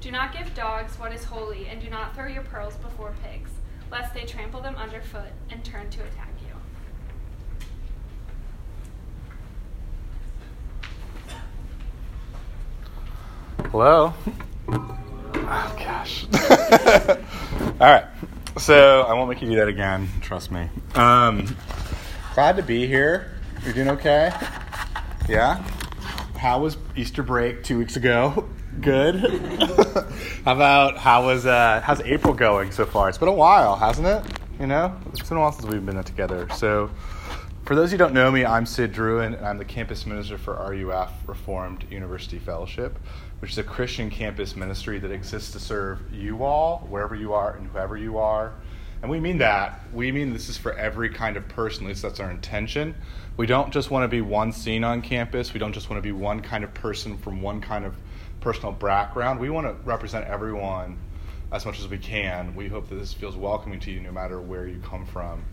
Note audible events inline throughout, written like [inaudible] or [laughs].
Do not give dogs what is holy, and do not throw your pearls before pigs, lest they trample them underfoot and turn to attack you. Hello? Oh, gosh. [laughs] All right. So I won't make you do that again. Trust me. Um, glad to be here. You're doing okay? Yeah? How was Easter break two weeks ago? [laughs] Good. how about how was uh, how's April going so far? It's been a while, hasn't it? You know, it's been a while since we've been together. So, for those who don't know me, I'm Sid Druin, and I'm the campus minister for RUF Reformed University Fellowship which is a Christian campus ministry that exists to serve you all, wherever you are and whoever you are. And we mean that. We mean this is for every kind of person, at least that's our intention. We don't just want to be one scene on campus, we don't just want to be one kind of person from one kind of personal background. We want to represent everyone as much as we can. We hope that this feels welcoming to you no matter where you come from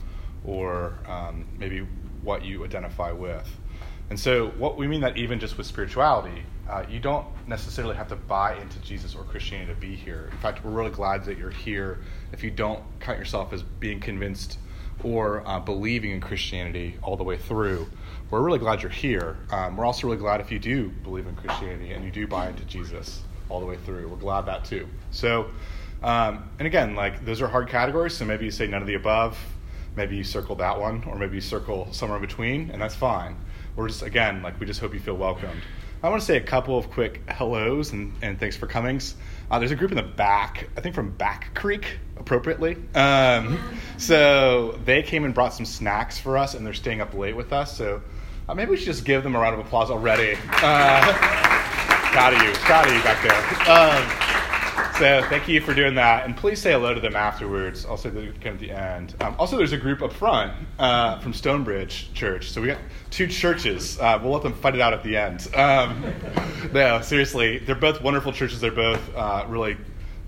or um, maybe what you identify with. And so, what we mean that even just with spirituality, uh, you don't necessarily have to buy into Jesus or Christianity to be here. In fact, we're really glad that you're here if you don't count yourself as being convinced or uh, believing in Christianity all the way through. We're really glad you're here. Um, we're also really glad if you do believe in Christianity and you do buy into Jesus all the way through. We're glad that too. So, um, and again, like those are hard categories, so maybe you say none of the above, maybe you circle that one, or maybe you circle somewhere in between, and that's fine. We're just, again, like we just hope you feel welcomed. I want to say a couple of quick hellos and, and thanks for comings. Uh, there's a group in the back, I think from Back Creek, appropriately. Um, so they came and brought some snacks for us, and they're staying up late with us. So uh, maybe we should just give them a round of applause already. Uh, proud of you, proud of you back there. Um, so thank you for doing that, and please say hello to them afterwards. I'll say that again at the end. Um, also, there's a group up front uh, from Stonebridge Church. So we got two churches. Uh, we'll let them fight it out at the end. Um, [laughs] no, seriously, they're both wonderful churches. They're both uh, really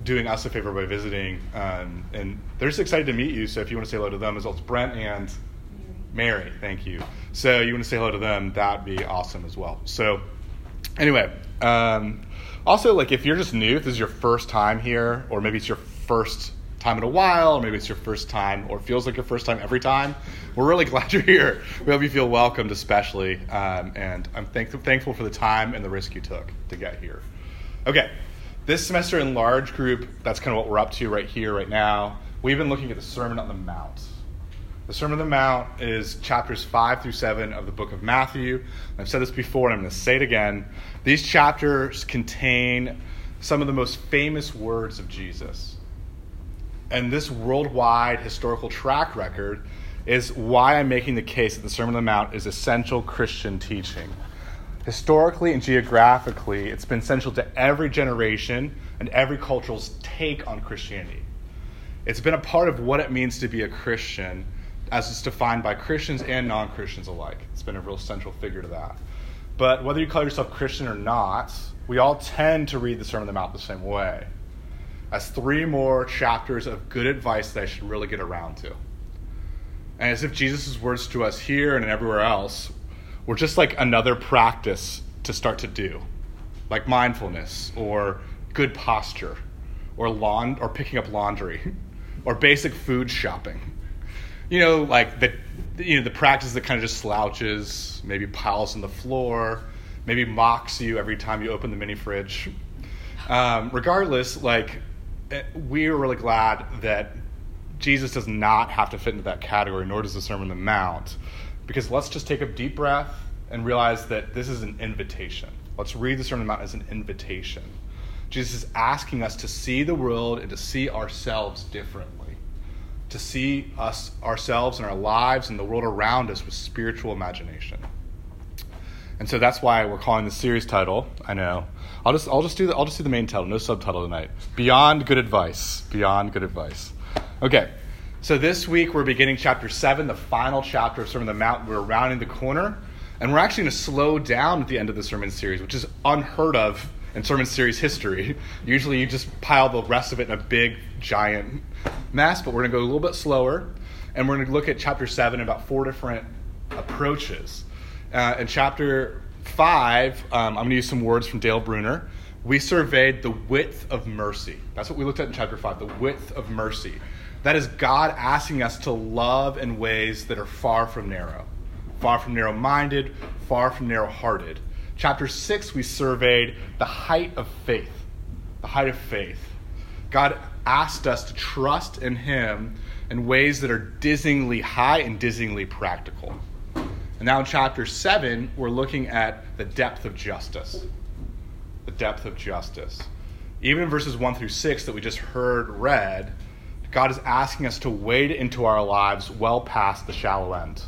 doing us a favor by visiting, um, and they're just excited to meet you. So if you want to say hello to them, as well as Brent and Mary, thank you. So you want to say hello to them, that'd be awesome as well. So anyway. Um, also, like if you're just new, if this is your first time here, or maybe it's your first time in a while, or maybe it's your first time, or feels like your first time every time, we're really [laughs] glad you're here. We hope you feel welcomed, especially, um, and I'm thank- thankful for the time and the risk you took to get here. Okay, this semester in large group, that's kind of what we're up to right here, right now. We've been looking at the Sermon on the Mount. The Sermon on the Mount is chapters 5 through 7 of the book of Matthew. I've said this before, and I'm going to say it again. These chapters contain some of the most famous words of Jesus. And this worldwide historical track record is why I'm making the case that the Sermon on the Mount is essential Christian teaching. Historically and geographically, it's been central to every generation and every culture's take on Christianity. It's been a part of what it means to be a Christian as it's defined by Christians and non Christians alike. It's been a real central figure to that. But whether you call yourself Christian or not, we all tend to read the Sermon on the Mount the same way as three more chapters of good advice that I should really get around to. And as if Jesus' words to us here and everywhere else were just like another practice to start to do, like mindfulness or good posture or lawn or picking up laundry [laughs] or basic food shopping you know, like the you know the practice that kind of just slouches, maybe piles on the floor, maybe mocks you every time you open the mini fridge. Um, regardless, like eh, we are really glad that Jesus does not have to fit into that category, nor does the Sermon on the Mount, because let's just take a deep breath and realize that this is an invitation. Let's read the Sermon on the Mount as an invitation. Jesus is asking us to see the world and to see ourselves differently to see us ourselves and our lives and the world around us with spiritual imagination. And so that's why we're calling the series title, I know, I'll just I'll just do the I'll just do the main title, no subtitle tonight. Beyond good advice. Beyond good advice. Okay. So this week we're beginning chapter seven, the final chapter of Sermon on the Mount. We're rounding the corner, and we're actually going to slow down at the end of the sermon series, which is unheard of in sermon series history. Usually you just pile the rest of it in a big giant mess, but we're going to go a little bit slower, and we're going to look at chapter seven about four different approaches. Uh, in chapter five, um, I'm going to use some words from Dale Bruner. We surveyed the width of mercy. That's what we looked at in chapter five, the width of mercy. That is God asking us to love in ways that are far from narrow, far from narrow minded, far from narrow hearted. Chapter 6, we surveyed the height of faith. The height of faith. God asked us to trust in Him in ways that are dizzyingly high and dizzyingly practical. And now in chapter 7, we're looking at the depth of justice. The depth of justice. Even in verses 1 through 6 that we just heard read, God is asking us to wade into our lives well past the shallow end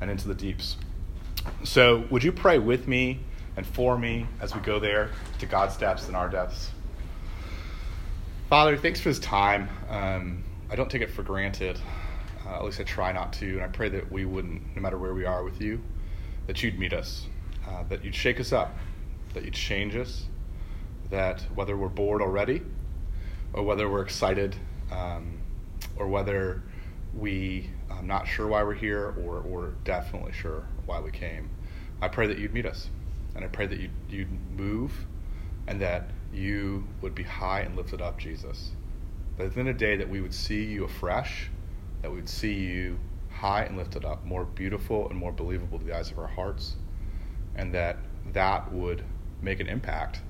and into the deeps. So, would you pray with me and for me as we go there to God's depths and our depths? Father, thanks for this time. Um, I don't take it for granted. Uh, at least I try not to. And I pray that we wouldn't, no matter where we are with you, that you'd meet us, uh, that you'd shake us up, that you'd change us, that whether we're bored already or whether we're excited um, or whether we I'm not sure why we're here or, or definitely sure why we came. I pray that you'd meet us. And I pray that you'd, you'd move and that you would be high and lifted up, Jesus. That within a day that we would see you afresh, that we would see you high and lifted up, more beautiful and more believable to the eyes of our hearts, and that that would make an impact.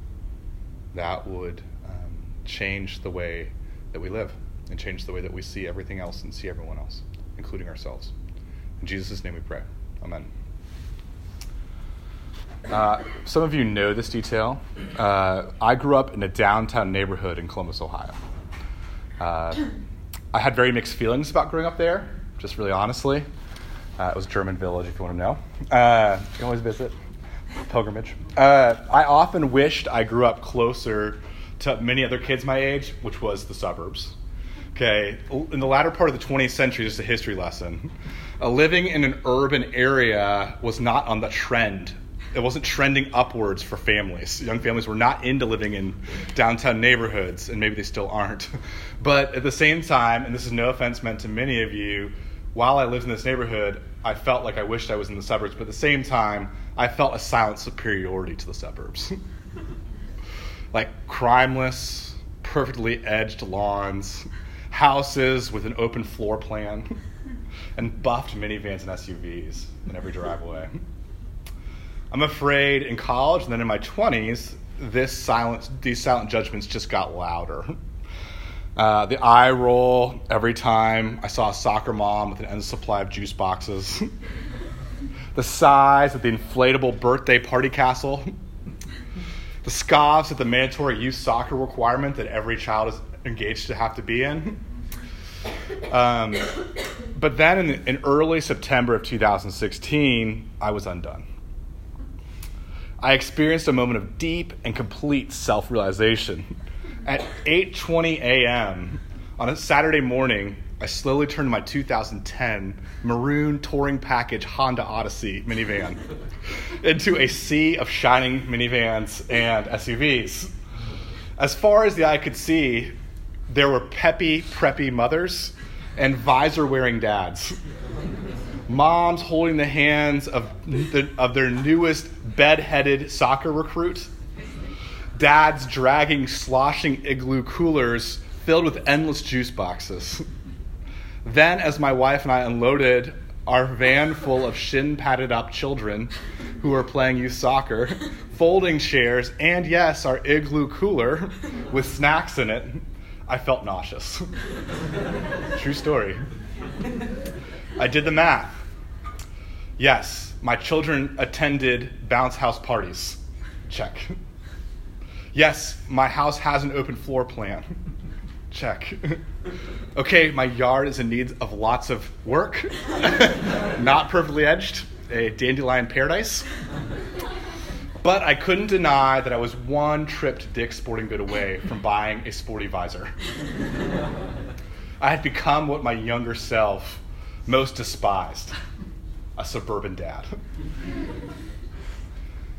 That would um, change the way that we live and change the way that we see everything else and see everyone else, including ourselves. In Jesus' name we pray. Amen. Uh, some of you know this detail. Uh, I grew up in a downtown neighborhood in Columbus, Ohio. Uh, I had very mixed feelings about growing up there, just really honestly. Uh, it was German Village, if you want to know. Uh, you can always visit. Pilgrimage. I often wished I grew up closer to many other kids my age, which was the suburbs. Okay, in the latter part of the 20th century, just a history lesson, uh, living in an urban area was not on the trend. It wasn't trending upwards for families. Young families were not into living in downtown neighborhoods, and maybe they still aren't. [laughs] But at the same time, and this is no offense meant to many of you, while I lived in this neighborhood, I felt like I wished I was in the suburbs, but at the same time, I felt a silent superiority to the suburbs. [laughs] like crimeless, perfectly edged lawns, houses with an open floor plan, and buffed minivans and SUVs in every driveway. I'm afraid in college and then in my 20s, this silence, these silent judgments just got louder. Uh, the eye roll every time I saw a soccer mom with an endless supply of juice boxes. [laughs] the size of the inflatable birthday party castle. The scoffs at the mandatory youth soccer requirement that every child is engaged to have to be in. Um, but then in, in early September of 2016, I was undone. I experienced a moment of deep and complete self-realization. At 8:20 a.m. on a Saturday morning, I slowly turned my 2010 maroon touring package Honda Odyssey minivan into a sea of shining minivans and SUVs. As far as the eye could see, there were peppy, preppy mothers and visor wearing dads. Moms holding the hands of, the, of their newest bed headed soccer recruit. Dads dragging sloshing igloo coolers filled with endless juice boxes. Then, as my wife and I unloaded our van full of shin padded up children who were playing youth soccer, folding chairs, and yes, our igloo cooler with snacks in it, I felt nauseous. True story. I did the math. Yes, my children attended bounce house parties. Check. Yes, my house has an open floor plan. Check. okay, my yard is in need of lots of work. [laughs] Not perfectly edged. A dandelion paradise. But I couldn't deny that I was one trip to Dick's Sporting Good away from buying a sporty visor. I had become what my younger self most despised a suburban dad.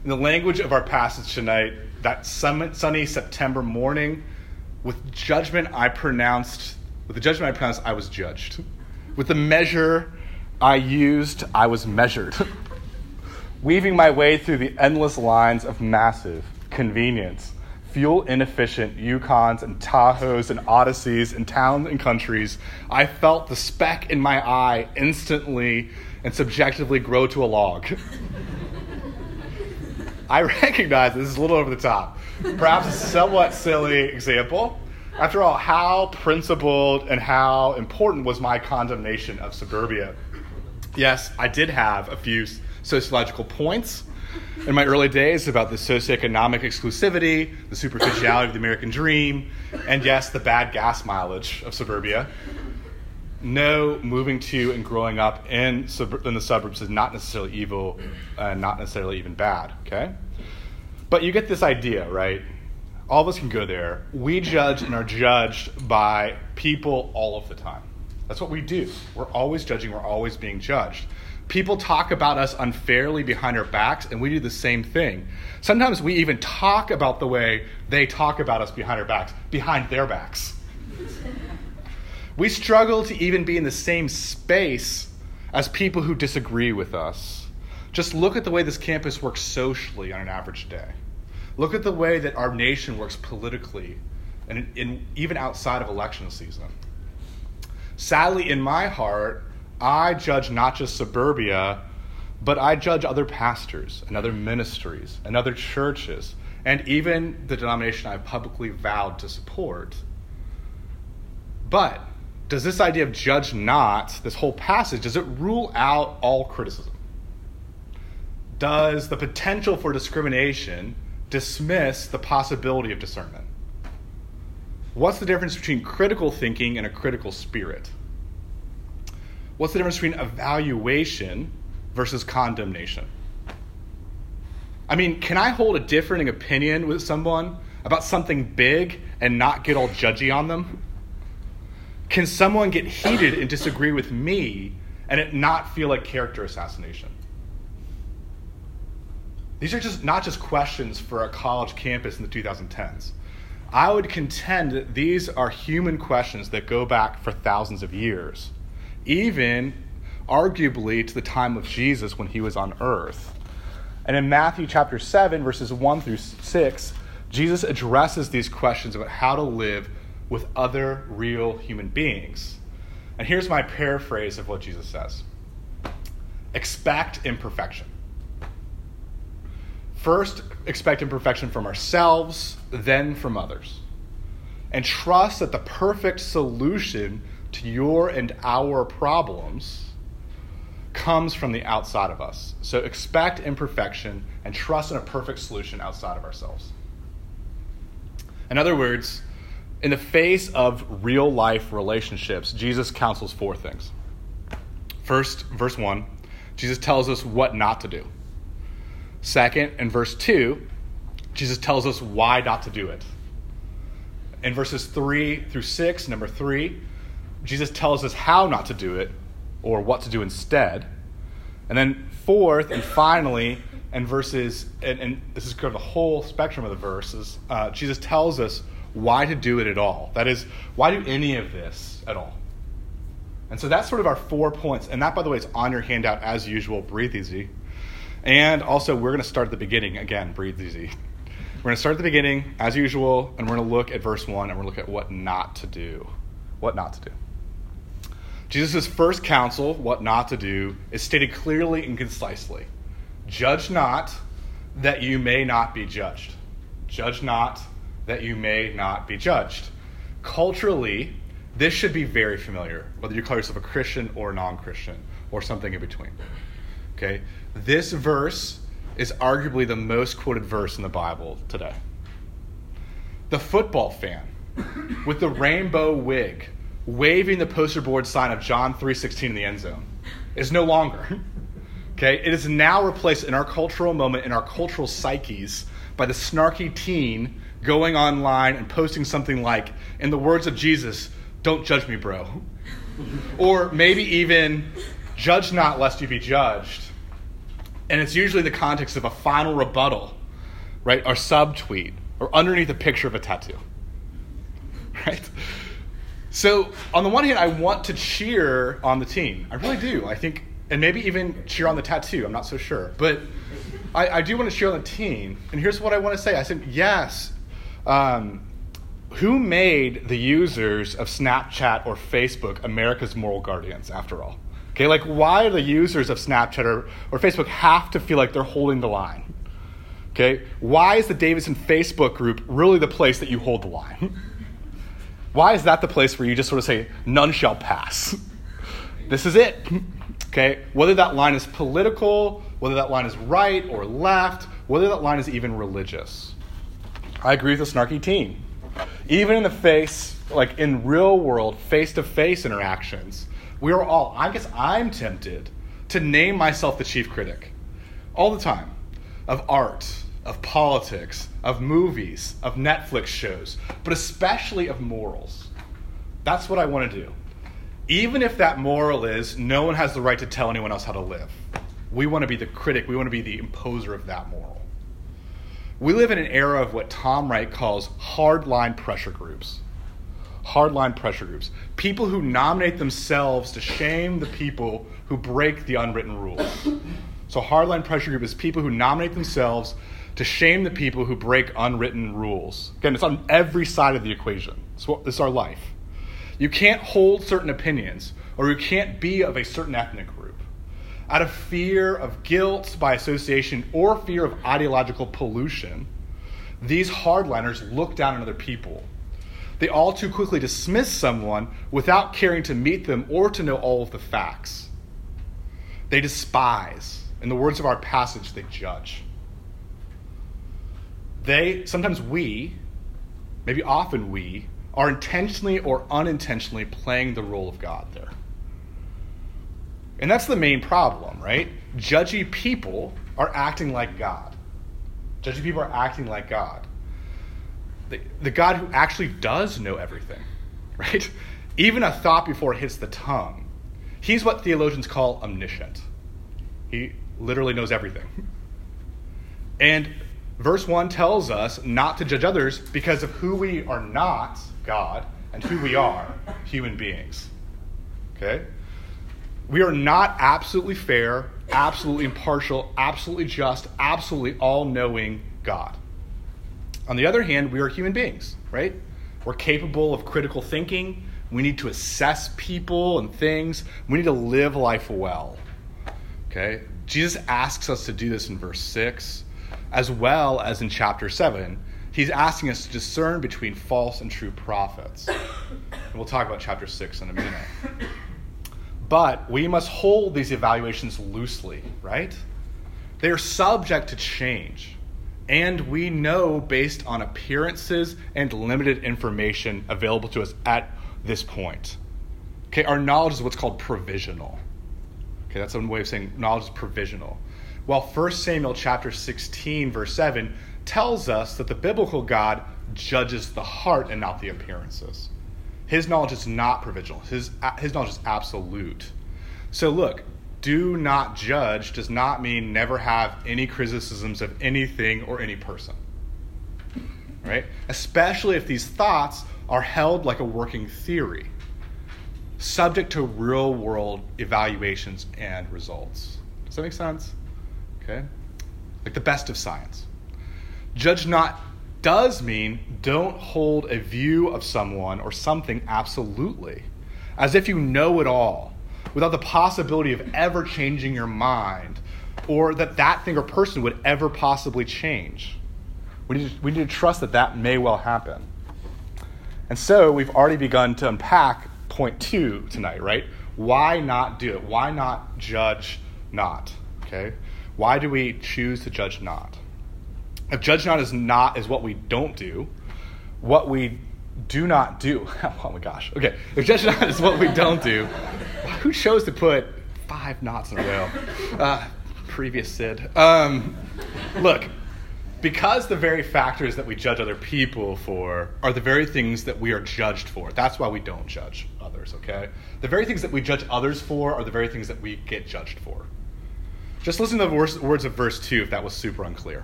In the language of our passage tonight, that sunny September morning, with judgment I pronounced, with the judgment I pronounced, I was judged. With the measure I used, I was measured. [laughs] Weaving my way through the endless lines of massive convenience, fuel inefficient Yukons and Tahoes and Odysseys and towns and countries, I felt the speck in my eye instantly and subjectively grow to a log. I recognize this is a little over the top, perhaps a somewhat silly example. After all, how principled and how important was my condemnation of suburbia? Yes, I did have a few sociological points in my early days about the socioeconomic exclusivity, the superficiality of the American dream, and yes, the bad gas mileage of suburbia. No, moving to and growing up in, sub- in the suburbs is not necessarily evil and not necessarily even bad, okay? But you get this idea, right? All of us can go there. We judge and are judged by people all of the time. That's what we do. We're always judging, we're always being judged. People talk about us unfairly behind our backs, and we do the same thing. Sometimes we even talk about the way they talk about us behind our backs, behind their backs. We struggle to even be in the same space as people who disagree with us. Just look at the way this campus works socially on an average day. Look at the way that our nation works politically and even outside of election season. Sadly, in my heart, I judge not just suburbia, but I judge other pastors and other ministries and other churches and even the denomination I've publicly vowed to support. But does this idea of judge not, this whole passage, does it rule out all criticism? Does the potential for discrimination dismiss the possibility of discernment? What's the difference between critical thinking and a critical spirit? What's the difference between evaluation versus condemnation? I mean, can I hold a differing opinion with someone about something big and not get all judgy on them? Can someone get heated and disagree with me and it not feel like character assassination? These are just not just questions for a college campus in the 2010s. I would contend that these are human questions that go back for thousands of years even arguably to the time of Jesus when he was on earth. And in Matthew chapter 7, verses 1 through 6, Jesus addresses these questions about how to live with other real human beings. And here's my paraphrase of what Jesus says Expect imperfection. First, expect imperfection from ourselves, then from others. And trust that the perfect solution to your and our problems comes from the outside of us. So expect imperfection and trust in a perfect solution outside of ourselves. In other words, in the face of real life relationships, Jesus counsels four things. First, verse 1, Jesus tells us what not to do. Second, in verse 2, Jesus tells us why not to do it. In verses 3 through 6, number 3, Jesus tells us how not to do it or what to do instead. And then, fourth and finally, and verses, and, and this is kind of the whole spectrum of the verses, uh, Jesus tells us why to do it at all. That is, why do any of this at all? And so that's sort of our four points. And that, by the way, is on your handout as usual. Breathe easy. And also, we're going to start at the beginning. Again, breathe easy. We're going to start at the beginning, as usual, and we're going to look at verse 1 and we're going to look at what not to do. What not to do. Jesus' first counsel, what not to do, is stated clearly and concisely Judge not that you may not be judged. Judge not that you may not be judged. Culturally, this should be very familiar, whether you call yourself a Christian or non Christian or something in between. Okay? This verse is arguably the most quoted verse in the Bible today. The football fan with the rainbow wig waving the poster board sign of John 3:16 in the end zone is no longer. Okay? It is now replaced in our cultural moment, in our cultural psyches, by the snarky teen going online and posting something like, in the words of Jesus, don't judge me, bro. [laughs] or maybe even, judge not lest you be judged. And it's usually the context of a final rebuttal, right? Or subtweet, or underneath a picture of a tattoo. [laughs] Right? So, on the one hand, I want to cheer on the team. I really do. I think, and maybe even cheer on the tattoo. I'm not so sure. But I, I do want to cheer on the team. And here's what I want to say I said, yes. Um, who made the users of Snapchat or Facebook America's moral guardians, after all? Okay, like why do the users of Snapchat or, or Facebook have to feel like they're holding the line? Okay, why is the Davidson Facebook group really the place that you hold the line? Why is that the place where you just sort of say, none shall pass? This is it. Okay? Whether that line is political, whether that line is right or left, whether that line is even religious. I agree with the snarky teen. Even in the face, like in real world, face to face interactions, we are all, I guess I'm tempted to name myself the chief critic all the time of art, of politics, of movies, of Netflix shows, but especially of morals. That's what I want to do. Even if that moral is no one has the right to tell anyone else how to live, we want to be the critic, we want to be the imposer of that moral. We live in an era of what Tom Wright calls hardline pressure groups. Hardline pressure groups. People who nominate themselves to shame the people who break the unwritten rules. So, hardline pressure group is people who nominate themselves to shame the people who break unwritten rules. Again, it's on every side of the equation. This is our life. You can't hold certain opinions, or you can't be of a certain ethnic group. Out of fear of guilt by association or fear of ideological pollution, these hardliners look down on other people. They all too quickly dismiss someone without caring to meet them or to know all of the facts. They despise. In the words of our passage, they judge they, sometimes we, maybe often we, are intentionally or unintentionally playing the role of God there. And that's the main problem, right? Judgy people are acting like God. Judgy people are acting like God. The, the God who actually does know everything, [laughs] right? Even a thought before it hits the tongue. He's what theologians call omniscient. He literally knows everything. [laughs] And verse 1 tells us not to judge others because of who we are not, God, and who we are, human beings. Okay? We are not absolutely fair, absolutely impartial, absolutely just, absolutely all knowing God. On the other hand, we are human beings, right? We're capable of critical thinking. We need to assess people and things. We need to live life well. Okay? Jesus asks us to do this in verse 6 as well as in chapter 7, he's asking us to discern between false and true prophets. And we'll talk about chapter 6 in a minute. But we must hold these evaluations loosely, right? They are subject to change. And we know based on appearances and limited information available to us at this point. Okay, our knowledge is what's called provisional. Okay, that's one way of saying knowledge is provisional. While 1 Samuel chapter 16, verse 7 tells us that the biblical God judges the heart and not the appearances. His knowledge is not provisional, his, his knowledge is absolute. So, look, do not judge does not mean never have any criticisms of anything or any person. Right? Especially if these thoughts are held like a working theory, subject to real world evaluations and results. Does that make sense? Okay? Like the best of science. Judge not does mean don't hold a view of someone or something absolutely, as if you know it all, without the possibility of ever changing your mind or that that thing or person would ever possibly change. We need, to, we need to trust that that may well happen. And so we've already begun to unpack point two tonight, right? Why not do it? Why not judge not? Okay? Why do we choose to judge not? If judge not is not is what we don't do, what we do not do. [laughs] Oh my gosh. Okay. If judge not is what we don't do, [laughs] who chose to put five knots in a row? Uh, previous Sid. Um, look, because the very factors that we judge other people for are the very things that we are judged for. That's why we don't judge others, okay? The very things that we judge others for are the very things that we get judged for. Just listen to the words of verse 2 if that was super unclear.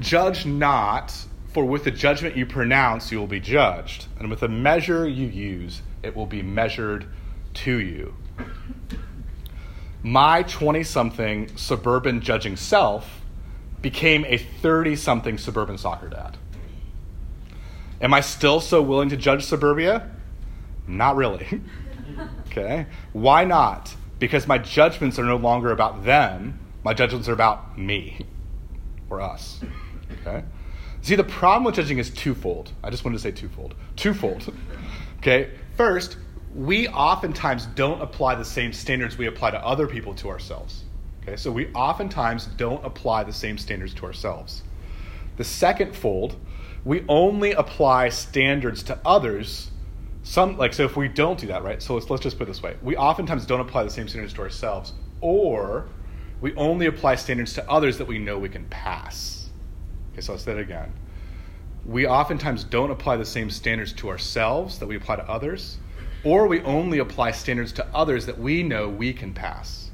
Judge not, for with the judgment you pronounce, you will be judged, and with the measure you use, it will be measured to you. My 20 something suburban judging self became a 30 something suburban soccer dad. Am I still so willing to judge suburbia? Not really. [laughs] okay. Why not? Because my judgments are no longer about them, my judgments are about me or us. Okay? See, the problem with judging is twofold. I just wanted to say twofold. Twofold. Okay? First, we oftentimes don't apply the same standards we apply to other people to ourselves. Okay, so we oftentimes don't apply the same standards to ourselves. The second fold, we only apply standards to others. Some like so if we don't do that, right? So let's let's just put it this way. We oftentimes don't apply the same standards to ourselves, or we only apply standards to others that we know we can pass. Okay, so I'll say that again. We oftentimes don't apply the same standards to ourselves that we apply to others, or we only apply standards to others that we know we can pass.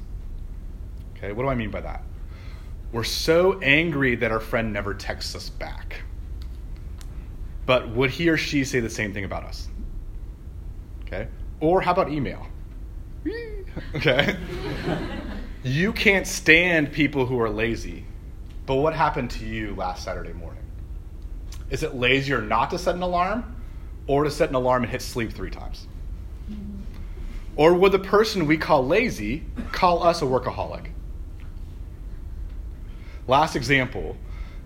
Okay, what do I mean by that? We're so angry that our friend never texts us back. But would he or she say the same thing about us? Okay? Or how about email? okay? [laughs] you can't stand people who are lazy. But what happened to you last Saturday morning? Is it lazier not to set an alarm or to set an alarm and hit sleep three times? Mm-hmm. Or would the person we call lazy call us a workaholic? Last example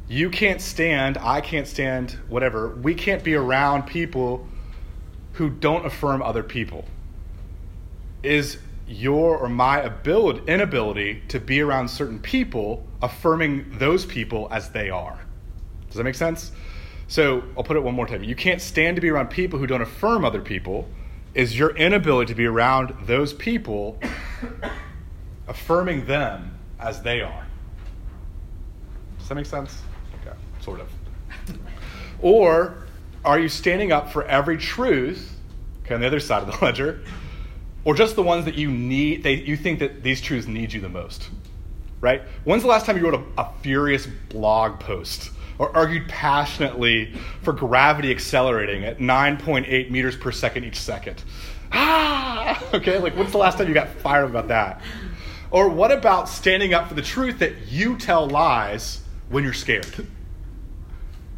you can't stand, I can't stand, whatever. We can't be around people who don't affirm other people. Is your or my ability, inability to be around certain people affirming those people as they are? Does that make sense? So I'll put it one more time. You can't stand to be around people who don't affirm other people. Is your inability to be around those people [coughs] affirming them as they are? Does that make sense? Okay, sort of. or are you standing up for every truth, okay, on the other side of the [laughs] ledger, or just the ones that you need, they, you think that these truths need you the most? Right? When's the last time you wrote a, a furious blog post or argued passionately for gravity accelerating at 9.8 meters per second each second? Ah! [laughs] Okay, like when's the last time you got fired about that? Or what about standing up for the truth that you tell lies when you're scared.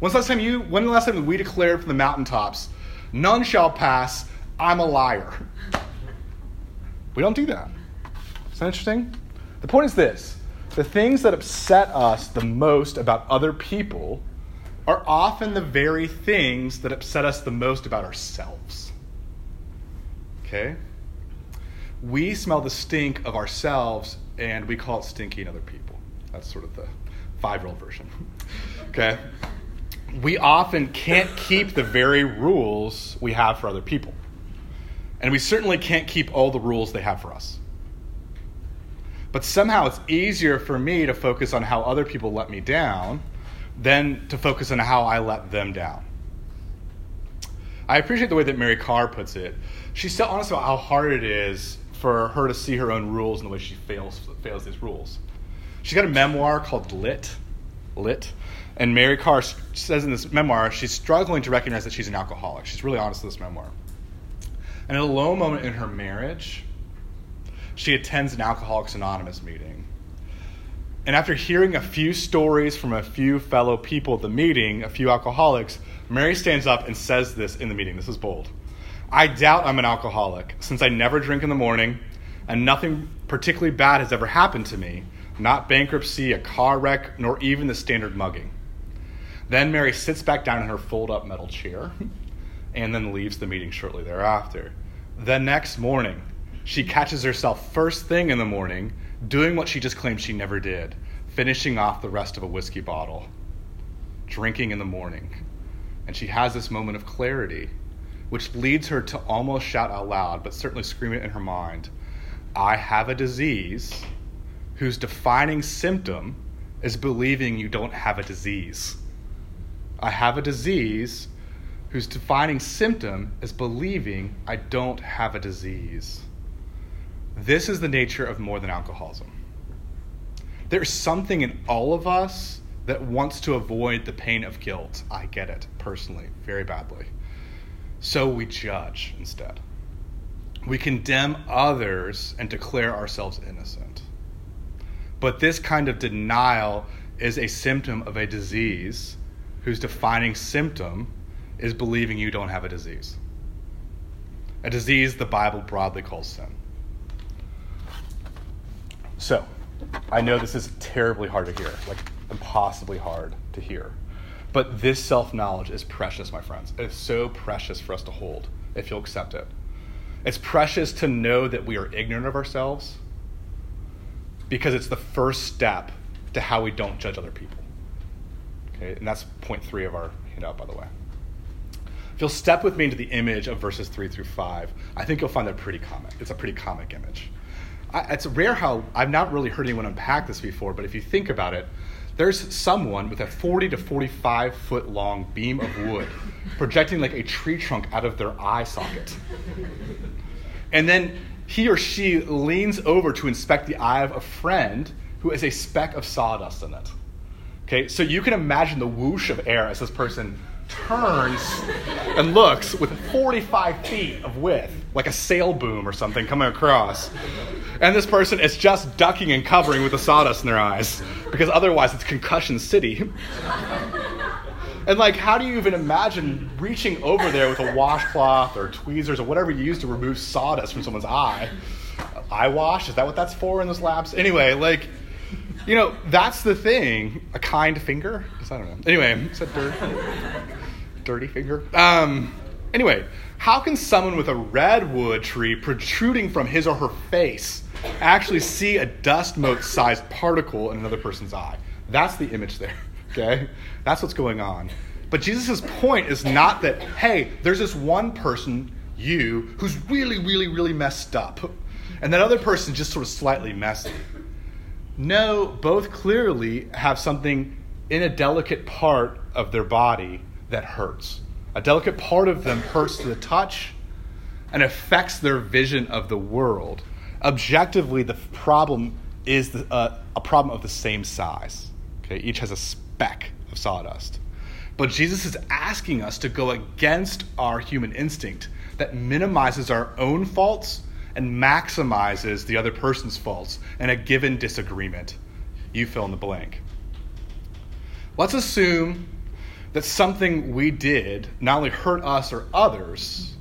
When's the last time you, when the last time we declared from the mountaintops, none shall pass, I'm a liar? We don't do that. Is that interesting? The point is this the things that upset us the most about other people are often the very things that upset us the most about ourselves. Okay? We smell the stink of ourselves and we call it stinky in other people. That's sort of the five year old version. [laughs] Okay? We often can't keep the very rules we have for other people. And we certainly can't keep all the rules they have for us. But somehow it's easier for me to focus on how other people let me down than to focus on how I let them down. I appreciate the way that Mary Karr puts it. She's so honest about how hard it is for her to see her own rules and the way she fails, fails these rules. She's got a memoir called Lit. Lit. And Mary Karr says in this memoir she's struggling to recognize that she's an alcoholic. She's really honest in this memoir. And at a low moment in her marriage, she attends an Alcoholics Anonymous meeting. And after hearing a few stories from a few fellow people at the meeting, a few alcoholics, Mary stands up and says this in the meeting. This is bold. I doubt I'm an alcoholic since I never drink in the morning and nothing particularly bad has ever happened to me not bankruptcy, a car wreck, nor even the standard mugging. Then Mary sits back down in her fold up metal chair and then leaves the meeting shortly thereafter. The next morning, she catches herself first thing in the morning doing what she just claimed she never did, finishing off the rest of a whiskey bottle, drinking in the morning. And she has this moment of clarity, which leads her to almost shout out loud, but certainly scream it in her mind I have a disease whose defining symptom is believing you don't have a disease. I have a disease whose defining symptom is believing I don't have a disease. This is the nature of more than alcoholism. There's something in all of us that wants to avoid the pain of guilt. I get it personally, very badly. So we judge instead. We condemn others and declare ourselves innocent. But this kind of denial is a symptom of a disease whose defining symptom is believing you don't have a disease. A disease the Bible broadly calls sin. So, I know this is terribly hard to hear, like impossibly hard to hear. But this self knowledge is precious, my friends. It is so precious for us to hold if you'll accept it. It's precious to know that we are ignorant of ourselves because it's the first step to how we don't judge other people. Okay, and that's point three of our handout, by the way. If you'll step with me into the image of verses three through five, I think you'll find that pretty comic. It's a pretty comic image. I, it's rare how I've not really heard anyone unpack this before, but if you think about it, there's someone with a 40 to 45 foot long beam of wood [laughs] projecting like a tree trunk out of their eye socket. And then he or she leans over to inspect the eye of a friend who has a speck of sawdust in it. Okay, so you can imagine the whoosh of air as this person turns and looks with 45 feet of width, like a sail boom or something coming across. And this person is just ducking and covering with the sawdust in their eyes because otherwise it's concussion city. And like, how do you even imagine reaching over there with a washcloth or tweezers or whatever you use to remove sawdust from someone's eye? Eye wash? Is that what that's for in those labs? Anyway, like, you know, that's the thing. A kind finger? I don't know. Anyway, it's a dirt, dirty finger. Um, anyway, how can someone with a redwood tree protruding from his or her face actually see a dust mote sized particle in another person's eye? That's the image there. [laughs] Okay? That's what's going on. But Jesus' point is not that, hey, there's this one person, you, who's really, really, really messed up, and that other person's just sort of slightly messy. No, both clearly have something in a delicate part of their body that hurts. A delicate part of them hurts to the touch and affects their vision of the world. Objectively, the problem is the, uh, a problem of the same size. Okay, each has a speck of sawdust. But Jesus is asking us to go against our human instinct that minimizes our own faults and maximizes the other person's faults in a given disagreement. You fill in the blank. Let's assume that something we did not only hurt us or others,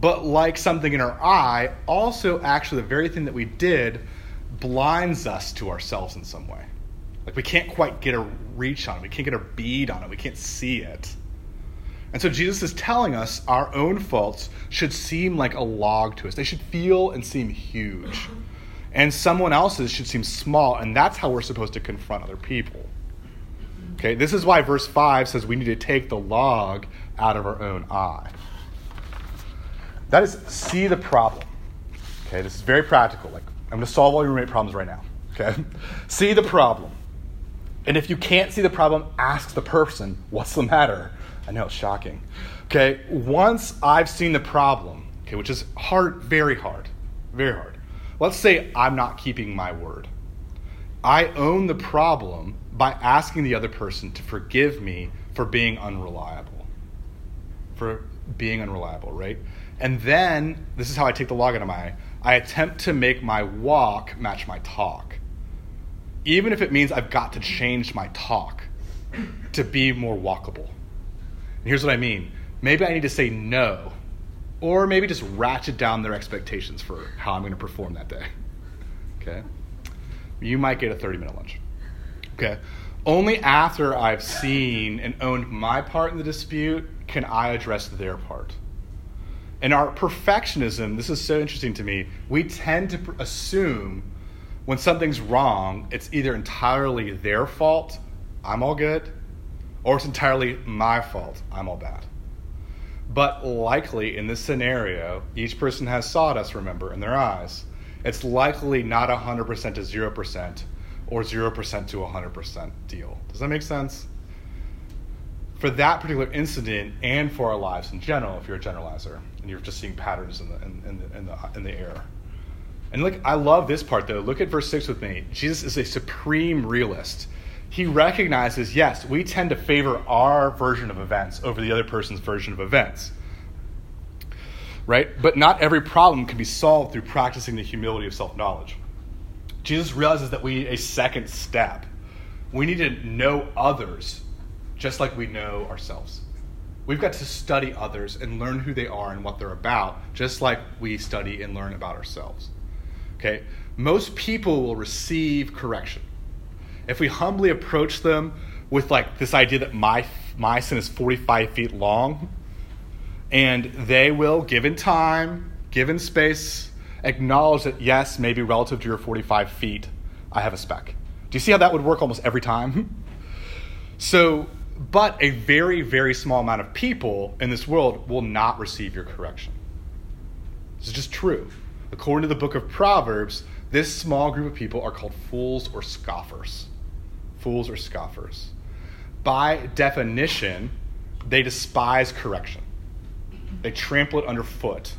but like something in our eye, also actually the very thing that we did blinds us to ourselves in some way. Like we can't quite get a reach on it. We can't get a bead on it. We can't see it. And so Jesus is telling us our own faults should seem like a log to us. They should feel and seem huge. And someone else's should seem small, and that's how we're supposed to confront other people. Okay, this is why verse 5 says we need to take the log out of our own eye. That is see the problem. Okay, this is very practical. Like I'm going to solve all your roommate problems right now. Okay? [laughs] see the problem. And if you can't see the problem, ask the person, what's the matter? I know it's shocking. Okay, once I've seen the problem, okay, which is hard, very hard, very hard. Let's say I'm not keeping my word. I own the problem by asking the other person to forgive me for being unreliable. For being unreliable, right? And then, this is how I take the log out of my eye. I attempt to make my walk match my talk even if it means I've got to change my talk to be more walkable. And here's what I mean maybe I need to say no, or maybe just ratchet down their expectations for how I'm going to perform that day. Okay? You might get a 30 minute lunch. Okay? Only after I've seen and owned my part in the dispute can I address their part. And our perfectionism, this is so interesting to me, we tend to assume when something's wrong, it's either entirely their fault, I'm all good, or it's entirely my fault, I'm all bad. But likely in this scenario, each person has sawdust, remember, in their eyes. it's likely not 100% to 0% or 0% to 100% deal. Does that make sense? For that particular incident and for our lives in general, if you're a generalizer and you're just seeing patterns in the, in, in the, in the, in the air. And look, I love this part though. Look at verse 6 with me. Jesus is a supreme realist. He recognizes, yes, we tend to favor our version of events over the other person's version of events. Right? But not every problem can be solved through practicing the humility of self knowledge. Jesus realizes that we need a second step. We need to know others just like we know ourselves. We've got to study others and learn who they are and what they're about, just like we study and learn about ourselves. Okay? Most people will receive correction. If we humbly approach them with like this idea that my my sin is 45 feet long, and they will, given time, given space, acknowledge that yes, maybe relative to your 45 feet, I have a speck. Do you see how that would work almost every time? [laughs] So, but a very, very small amount of people in this world will not receive your correction. This is just true. According to the book of Proverbs, this small group of people are called fools or scoffers. Fools or scoffers. By definition, they despise correction, they trample it underfoot,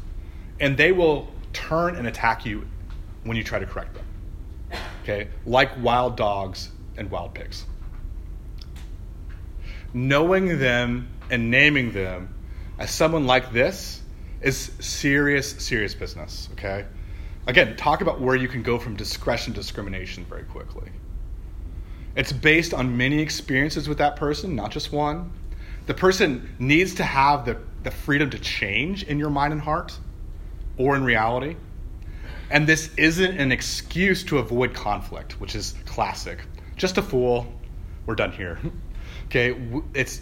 and they will turn and attack you when you try to correct them. Okay? Like wild dogs and wild pigs. Knowing them and naming them as someone like this is serious, serious business. Okay? Again, talk about where you can go from discretion to discrimination very quickly. It's based on many experiences with that person, not just one. The person needs to have the, the freedom to change in your mind and heart or in reality. And this isn't an excuse to avoid conflict, which is classic. Just a fool. We're done here. [laughs] Okay, it's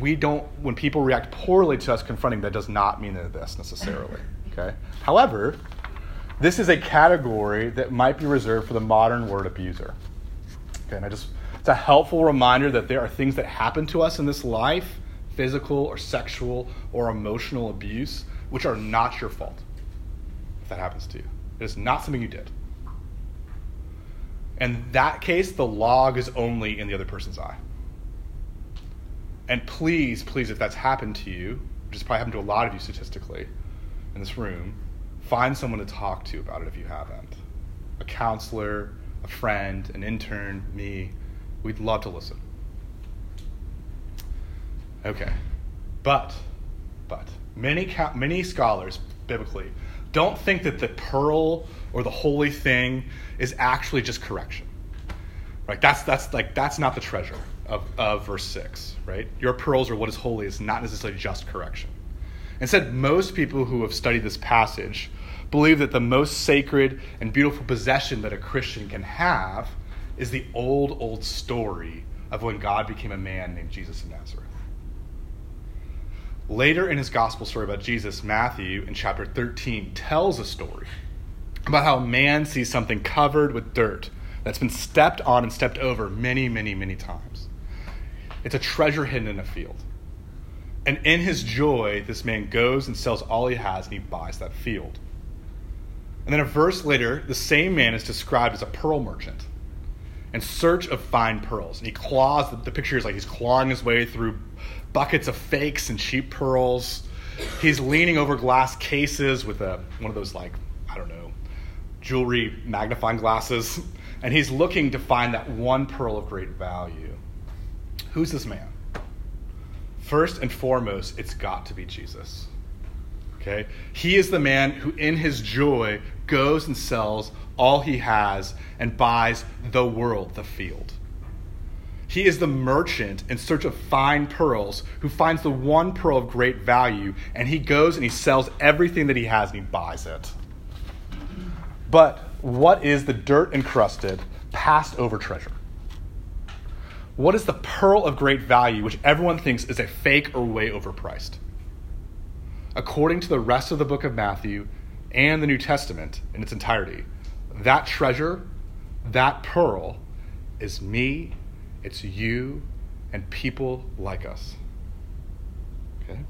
we don't when people react poorly to us confronting that does not mean they're this necessarily. Okay. However, this is a category that might be reserved for the modern word abuser. Okay, and I just it's a helpful reminder that there are things that happen to us in this life, physical or sexual or emotional abuse, which are not your fault if that happens to you. It is not something you did. In that case, the log is only in the other person's eye. And please, please, if that's happened to you, which has probably happened to a lot of you statistically in this room, find someone to talk to about it if you haven't. A counselor, a friend, an intern, me. We'd love to listen. Okay. But, but, many, many scholars, biblically, don't think that the pearl or the holy thing is actually just correction. Right? That's, that's, like, that's not the treasure of, of verse 6, right? Your pearls or what is holy is not necessarily just correction. Instead, most people who have studied this passage believe that the most sacred and beautiful possession that a Christian can have is the old, old story of when God became a man named Jesus of Nazareth. Later in his gospel story about Jesus, Matthew in chapter 13 tells a story about how a man sees something covered with dirt that's been stepped on and stepped over many, many, many times. It's a treasure hidden in a field. And in his joy, this man goes and sells all he has and he buys that field. And then a verse later, the same man is described as a pearl merchant in search of fine pearls. And he claws, the, picture is like he's clawing his way through buckets of fakes and cheap pearls. He's leaning over glass cases with a, one of those, like, I don't know, jewelry magnifying glasses. [laughs] And he's looking to find that one pearl of great value. Who's this man? First and foremost, it's got to be Jesus. Okay? He is the man who, in his joy, goes and sells all he has and buys the world, the field. He is the merchant in search of fine pearls who finds the one pearl of great value, and he goes and he sells everything that he has and he buys it. But what is the dirt encrusted, passed over treasure? What is the pearl of great value, which everyone thinks is a fake or way overpriced? According to the rest of the book of Matthew and the New Testament in its entirety, that treasure, that pearl, is me it's you and people like us. Okay?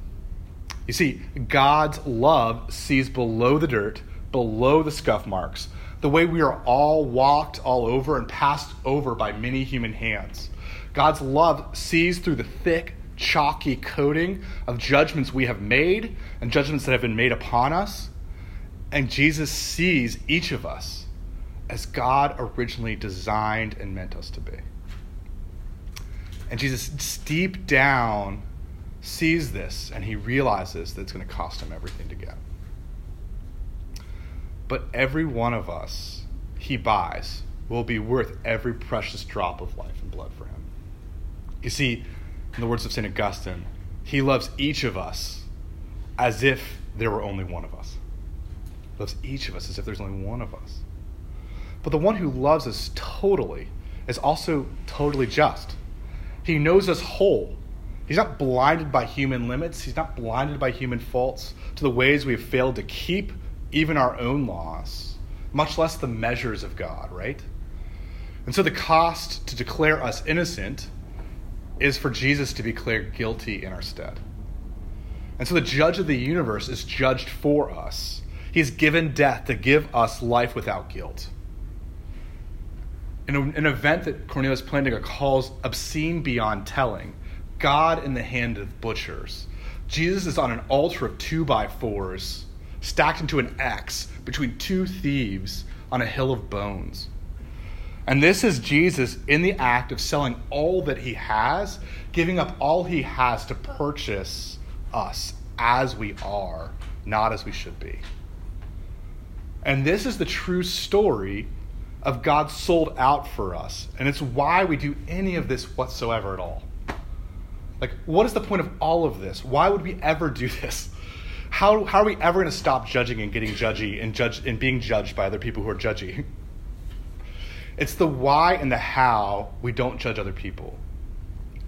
You see, God's love sees below the dirt, below the scuff marks, the way we are all walked all over and passed over by many human hands. God's love sees through the thick, chalky coating of judgments we have made and judgments that have been made upon us. And Jesus sees each of us as God originally designed and meant us to be. And Jesus, deep down, sees this and he realizes that it's going to cost him everything to get. But every one of us he buys will be worth every precious drop of life and blood for him. You see, in the words of St. Augustine, he loves each of us as if there were only one of us. Loves each of us as if there's only one of us. But the one who loves us totally is also totally just. He knows us whole. He's not blinded by human limits. He's not blinded by human faults to the ways we have failed to keep even our own laws, much less the measures of God, right? And so the cost to declare us innocent is for Jesus to be declared guilty in our stead. And so the judge of the universe is judged for us. He's given death to give us life without guilt in an event that Cornelius Plantinga calls obscene beyond telling, God in the hand of butchers. Jesus is on an altar of two by fours, stacked into an X between two thieves on a hill of bones. And this is Jesus in the act of selling all that he has, giving up all he has to purchase us as we are, not as we should be. And this is the true story of God sold out for us. And it's why we do any of this whatsoever at all. Like, what is the point of all of this? Why would we ever do [laughs] this? How, how are we ever going to stop judging and getting judgy and, judge, and being judged by other people who are judgy? [laughs] It's the why and the how we don't judge other people.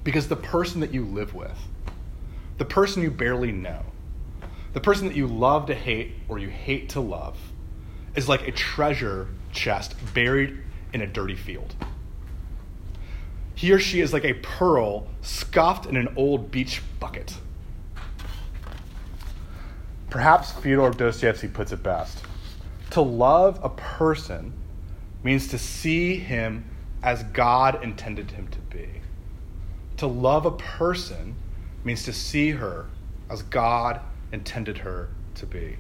Because the person that you live with, the person you barely know, the person that you love to hate or you hate to love, is like a treasure chest buried in a dirty field. He or she is like a pearl scuffed in an old beach bucket. Perhaps Fyodor Dostoevsky puts it best. To love a person means to see him as God intended him to be. To love a person means to see her as God intended her to be.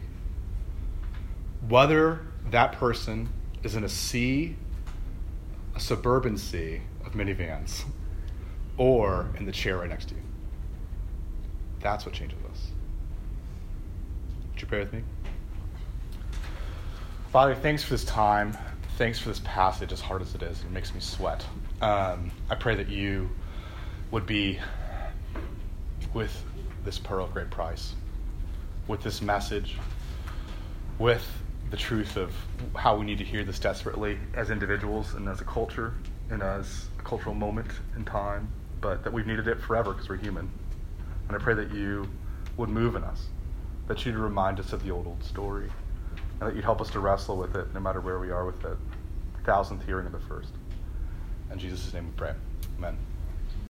Whether that person is in a sea, a suburban sea of minivans, or in the chair right next to you. That's what changes us. Would you pray with me? Father, thanks for this time. Thanks for this passage, as hard as it is. It makes me sweat. Um, I pray that you would be with this pearl of great price, with this message, with the truth of how we need to hear this desperately as individuals and as a culture and as a cultural moment in time, but that we've needed it forever because we're human. And I pray that you would move in us, that you'd remind us of the old, old story, and that you'd help us to wrestle with it no matter where we are with it. Thousandth hearing of the first. In Jesus' name we pray. Amen.